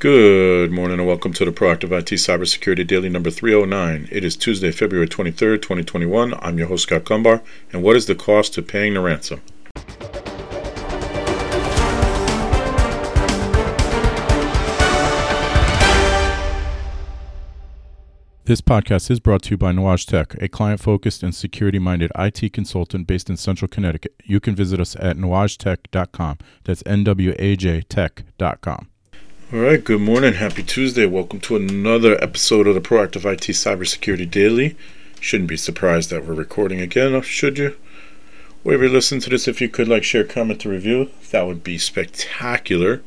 Good morning and welcome to the Proactive IT Cybersecurity Daily number 309. It is Tuesday, February 23rd, 2021. I'm your host, Scott Cumbar. And what is the cost to paying the ransom? This podcast is brought to you by Nuage Tech, a client focused and security minded IT consultant based in Central Connecticut. You can visit us at nuagetech.com. That's N W A J tech.com. All right, good morning. Happy Tuesday. Welcome to another episode of the Proactive IT Cybersecurity Daily. Shouldn't be surprised that we're recording again, should you? Wherever you listen to this, if you could like, share, comment, or review, that would be spectacular.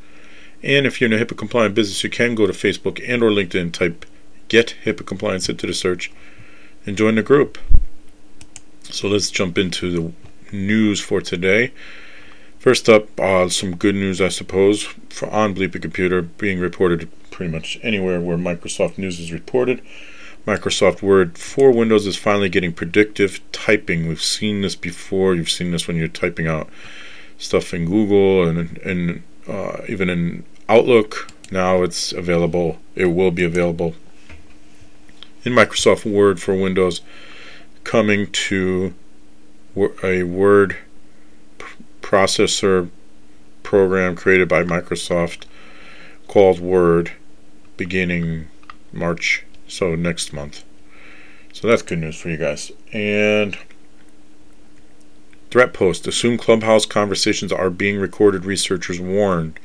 And if you're in a HIPAA compliant business, you can go to Facebook and or LinkedIn, type get HIPAA compliance into the search, and join the group. So let's jump into the news for today. First up, uh, some good news, I suppose, for on Bleeping Computer being reported pretty much anywhere where Microsoft News is reported. Microsoft Word for Windows is finally getting predictive typing. We've seen this before. You've seen this when you're typing out stuff in Google and and uh, even in Outlook. Now it's available. It will be available in Microsoft Word for Windows, coming to a Word processor program created by Microsoft called Word beginning March, so next month. So that's good news for you guys. And threat post assume Clubhouse conversations are being recorded, researchers warned.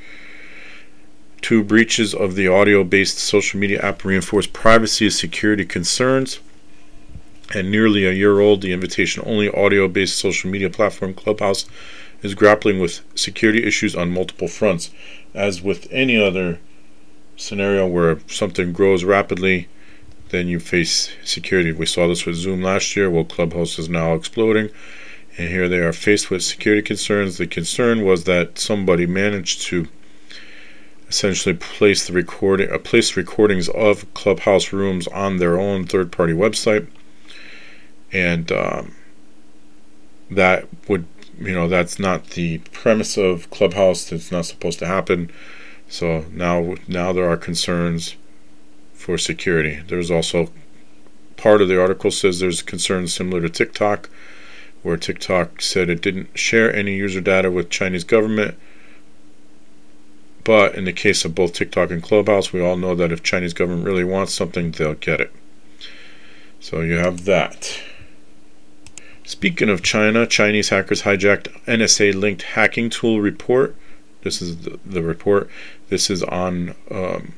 Two breaches of the audio based social media app reinforce privacy and security concerns. And nearly a year old, the invitation only audio based social media platform Clubhouse is grappling with security issues on multiple fronts. As with any other scenario where something grows rapidly, then you face security. We saw this with Zoom last year. Well, Clubhouse is now exploding, and here they are faced with security concerns. The concern was that somebody managed to essentially place the recording, uh, place recordings of Clubhouse rooms on their own third-party website, and um, that would you know that's not the premise of Clubhouse. It's not supposed to happen. So now now there are concerns for security. There's also part of the article says there's concerns similar to TikTok, where TikTok said it didn't share any user data with Chinese government. But in the case of both TikTok and Clubhouse, we all know that if Chinese government really wants something, they'll get it. So you have that. Speaking of China, Chinese hackers hijacked NSA linked hacking tool report. This is the, the report. This is on um,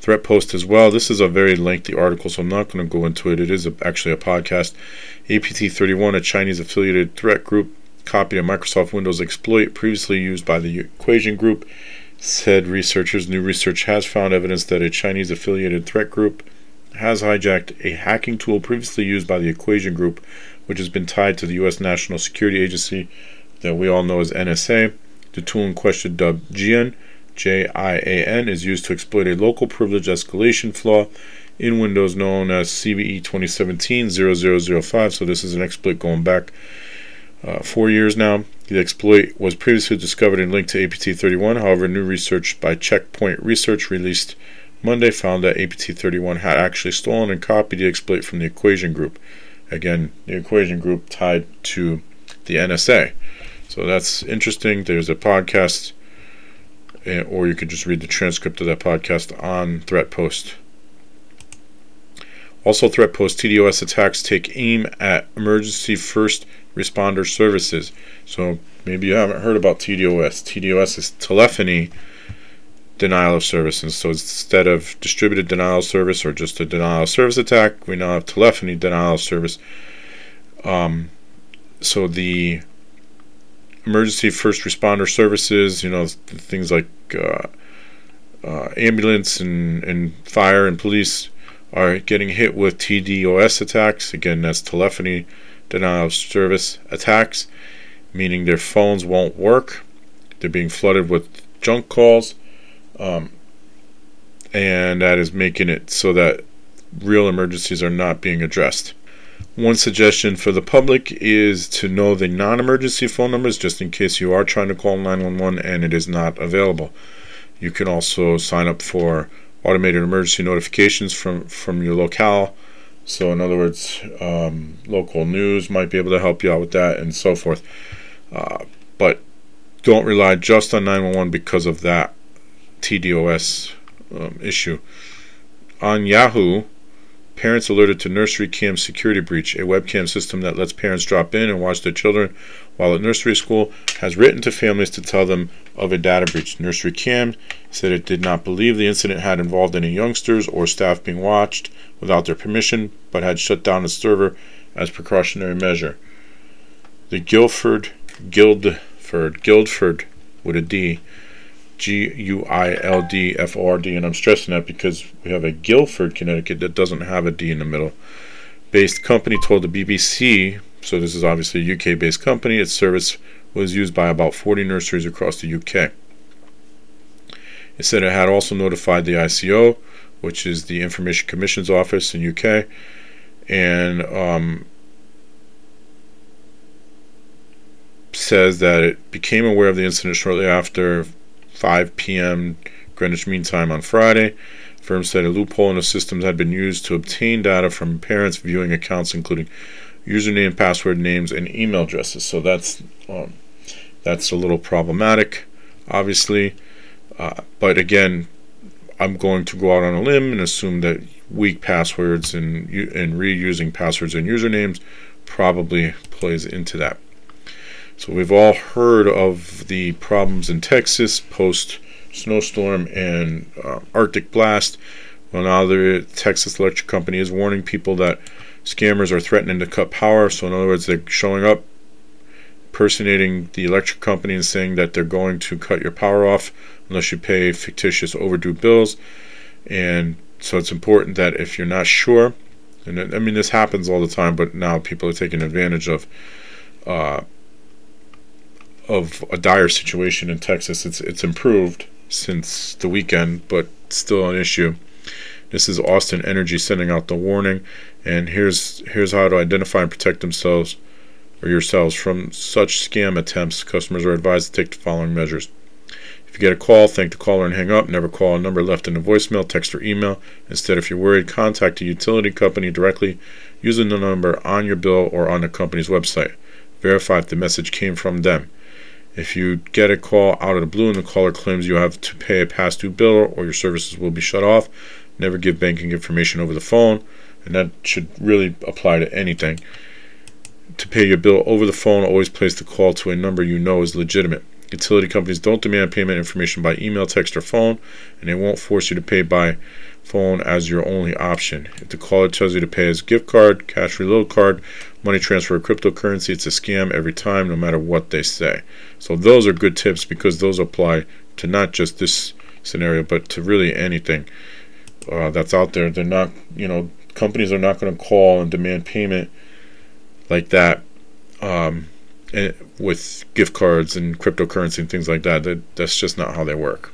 Threat Post as well. This is a very lengthy article, so I'm not going to go into it. It is a, actually a podcast. APT 31, a Chinese affiliated threat group, copied a Microsoft Windows exploit previously used by the Equation Group. Said researchers, new research has found evidence that a Chinese affiliated threat group has hijacked a hacking tool previously used by the Equation Group, which has been tied to the U.S. National Security Agency that we all know as NSA. The tool in question, dubbed JIAN, J-I-A-N, is used to exploit a local privilege escalation flaw in Windows known as CVE 2017-0005. So this is an exploit going back uh, four years now. The exploit was previously discovered and linked to APT31. However, new research by Checkpoint Research released Monday found that APT31 had actually stolen and copied the exploit from the Equation Group. Again, the Equation Group tied to the NSA. So that's interesting. There's a podcast, eh, or you could just read the transcript of that podcast on Threat Post. Also, Threat Post TDOS attacks take aim at emergency first responder services. So maybe you haven't heard about TDOS. TDOS is telephony denial of service. And so instead of distributed denial of service or just a denial of service attack, we now have telephony denial of service. Um, so the emergency first responder services, you know, things like uh, uh, ambulance and, and fire and police are getting hit with TDOS attacks. Again, that's telephony denial of service attacks, meaning their phones won't work. They're being flooded with junk calls um, and that is making it so that real emergencies are not being addressed. One suggestion for the public is to know the non emergency phone numbers just in case you are trying to call 911 and it is not available. You can also sign up for automated emergency notifications from, from your locale. So, in other words, um, local news might be able to help you out with that and so forth. Uh, but don't rely just on 911 because of that TDOS um, issue. On Yahoo, parents alerted to nursery cam security breach, a webcam system that lets parents drop in and watch their children while at nursery school, has written to families to tell them of a data breach. Nursery Cam said it did not believe the incident had involved any youngsters or staff being watched without their permission, but had shut down its server as precautionary measure. The Guilford Guildford Guildford with a D G U I L D F O R D, and I'm stressing that because we have a Guilford, Connecticut that doesn't have a D in the middle. Based company told the BBC, so this is obviously a UK based company, its service was used by about 40 nurseries across the UK. It said it had also notified the ICO, which is the Information Commission's office in UK, and um, says that it became aware of the incident shortly after 5 p.m. Greenwich Mean Time on Friday. Firm said a loophole in the systems had been used to obtain data from parents viewing accounts, including username, password names, and email addresses. So that's um, that's a little problematic, obviously. Uh, but again, I'm going to go out on a limb and assume that weak passwords and and reusing passwords and usernames probably plays into that. So we've all heard of the problems in Texas post snowstorm and uh, Arctic blast. Well, now the Texas Electric Company is warning people that scammers are threatening to cut power. So in other words, they're showing up, impersonating the electric company and saying that they're going to cut your power off unless you pay fictitious overdue bills. And so it's important that if you're not sure, and I mean this happens all the time, but now people are taking advantage of. Uh, of a dire situation in Texas. It's it's improved since the weekend, but still an issue. This is Austin Energy sending out the warning, and here's here's how to identify and protect themselves or yourselves from such scam attempts. Customers are advised to take the following measures. If you get a call, thank the caller and hang up. Never call a number left in a voicemail, text, or email. Instead, if you're worried, contact a utility company directly using the number on your bill or on the company's website. Verify if the message came from them. If you get a call out of the blue and the caller claims you have to pay a past due bill or your services will be shut off, never give banking information over the phone, and that should really apply to anything. To pay your bill over the phone, always place the call to a number you know is legitimate. Utility companies don't demand payment information by email, text, or phone, and they won't force you to pay by phone as your only option. If the caller tells you to pay as gift card, cash reload card, money transfer, cryptocurrency, it's a scam every time, no matter what they say. So those are good tips because those apply to not just this scenario, but to really anything uh, that's out there. They're not, you know, companies are not going to call and demand payment like that. Um, Eh, with gift cards and cryptocurrency and things like that. that that's just not how they work.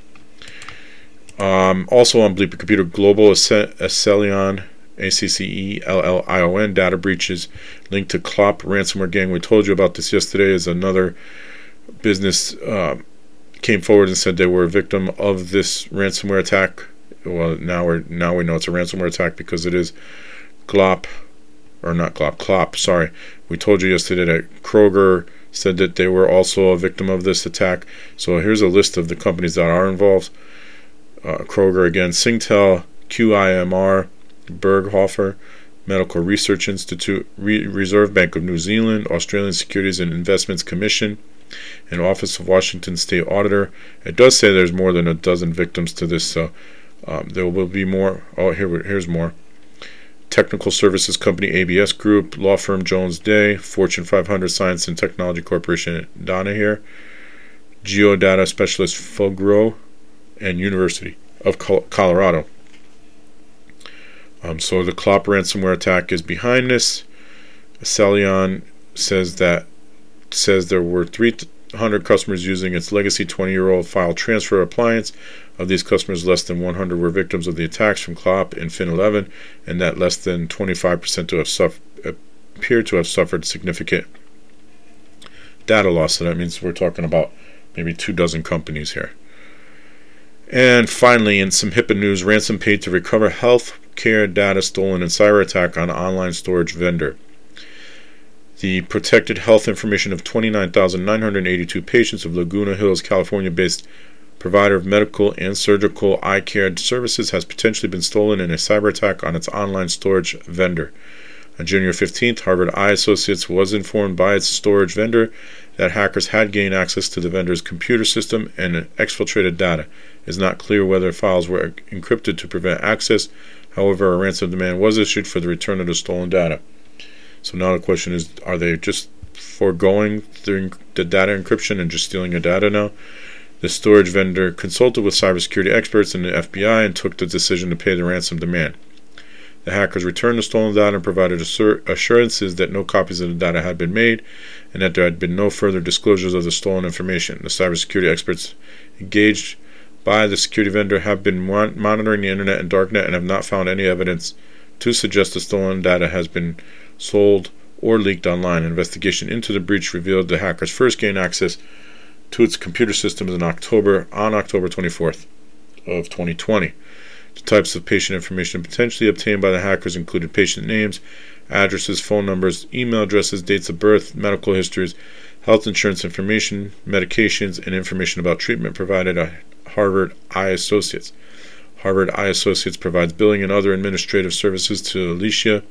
Um, also on Bleeper Computer Global, Accellion, data breaches linked to Clop ransomware gang. We told you about this yesterday. Is another business uh, came forward and said they were a victim of this ransomware attack. Well, now we now we know it's a ransomware attack because it is Glop or not Glop, Clop, sorry. We told you yesterday that Kroger said that they were also a victim of this attack. So here's a list of the companies that are involved. Uh, Kroger again, Singtel, QIMR, Berghofer, Medical Research Institute, Re- Reserve Bank of New Zealand, Australian Securities and Investments Commission, and Office of Washington State Auditor. It does say there's more than a dozen victims to this, so um, there will be more. Oh, here, here's more technical services company ABS Group, law firm Jones Day, Fortune 500 Science and Technology Corporation Danaher, geodata specialist Fugro, and University of Colorado. Um, so the Clop ransomware attack is behind this. Accellion says that says there were 300 customers using its legacy 20-year-old file transfer appliance of these customers, less than 100 were victims of the attacks from Clop and Fin11, and that less than 25% to have suffered, appear to have suffered significant data loss. So that means we're talking about maybe two dozen companies here. And finally, in some HIPAA news, ransom paid to recover health care data stolen in cyber attack on online storage vendor. The protected health information of 29,982 patients of Laguna Hills, California based provider of medical and surgical eye care services has potentially been stolen in a cyber attack on its online storage vendor. On January 15th, Harvard Eye Associates was informed by its storage vendor that hackers had gained access to the vendor's computer system and exfiltrated data. Is not clear whether files were encrypted to prevent access. However, a ransom demand was issued for the return of the stolen data. So now the question is are they just foregoing the, data encryption and just stealing your data now? The storage vendor consulted with cybersecurity experts and the FBI and took the decision to pay the ransom demand. The hackers returned the stolen data and provided assurances that no copies of the data had been made and that there had been no further disclosures of the stolen information. The cybersecurity experts engaged by the security vendor have been mon- monitoring the internet and darknet and have not found any evidence to suggest the stolen data has been sold or leaked online. An investigation into the breach revealed the hackers first gained access to its computer systems in October on October 24th of 2020. The types of patient information potentially obtained by the hackers included patient names, addresses, phone numbers, email addresses, dates of birth, medical histories, health insurance information, medications, and information about treatment provided Harvard Eye Associates. Harvard Eye Associates provides billing and other administrative services to Alicia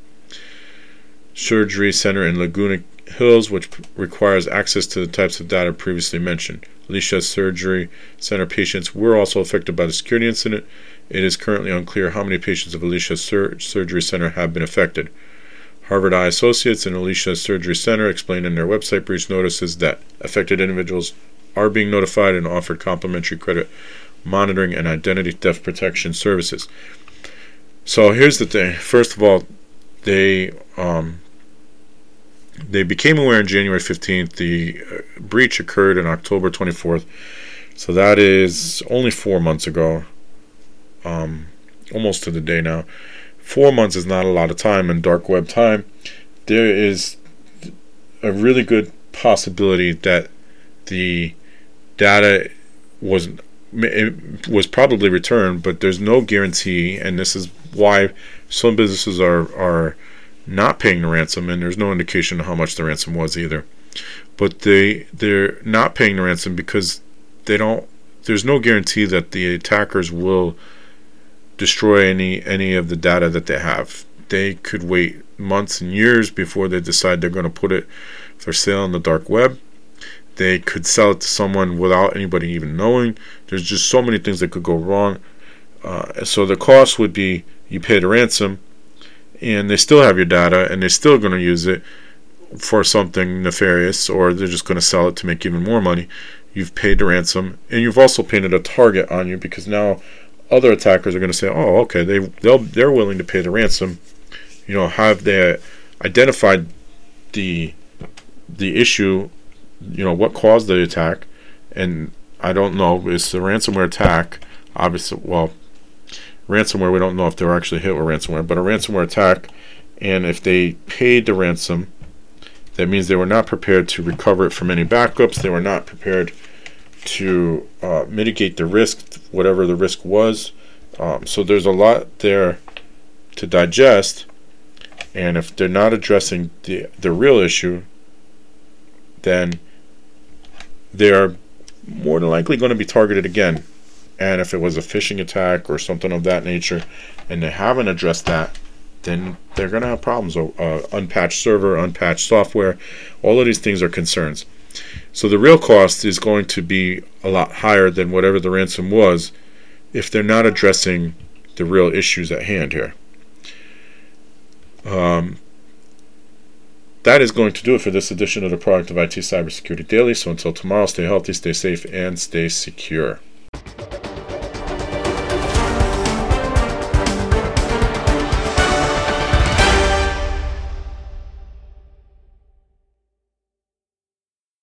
Surgery Center in Laguna Hills, which requires access to the types of data previously mentioned. Alicia Surgery Center patients were also affected by the security incident. It is currently unclear how many patients of Alicia Sur- Surgery Center have been affected. Harvard Eye Associates and Alicia Surgery Center explained in their website breach notices that affected individuals are being notified and offered complimentary credit monitoring and identity theft protection services. So here's the thing. First of all, they um, they became aware on January 15th. The uh, breach occurred on October 24th. So that is only four months ago um, almost to the day now. Four months is not a lot of time in dark web time. There is a really good possibility that the data was it was probably returned, but there's no guarantee, and this is why some businesses are are not paying the ransom, and there's no indication of how much the ransom was either. But they they're not paying the ransom because they don't. There's no guarantee that the attackers will destroy any any of the data that they have. They could wait months and years before they decide they're going to put it for sale on the dark web. They could sell it to someone without anybody even knowing. There's just so many things that could go wrong. Uh, so the cost would be you pay the ransom, and they still have your data, and they're still going to use it for something nefarious, or they're just going to sell it to make even more money. You've paid the ransom, and you've also painted a target on you because now other attackers are going to say, "Oh, okay, they they'll they're willing to pay the ransom." You know, have they identified the the issue? You know, what caused the attack? And I don't know. It's the ransomware attack. Obviously, well, ransomware. We don't know if they were actually hit with ransomware, but a ransomware attack. And if they paid the ransom, that means they were not prepared to recover it from any backups. They were not prepared to uh, mitigate the risk, whatever the risk was. Um, so there's a lot there to digest, and if they're not addressing the the real issue, then they are more than likely going to be targeted again. And if it was a phishing attack or something of that nature, and they haven't addressed that, then they're going to have problems. Uh, unpatched server, unpatched software, all of these things are concerns. So the real cost is going to be a lot higher than whatever the ransom was if they're not addressing the real issues at hand here. Um, that is going to do it for this edition of the Proactive IT Cybersecurity Daily. So until tomorrow, stay healthy, stay safe, and stay secure.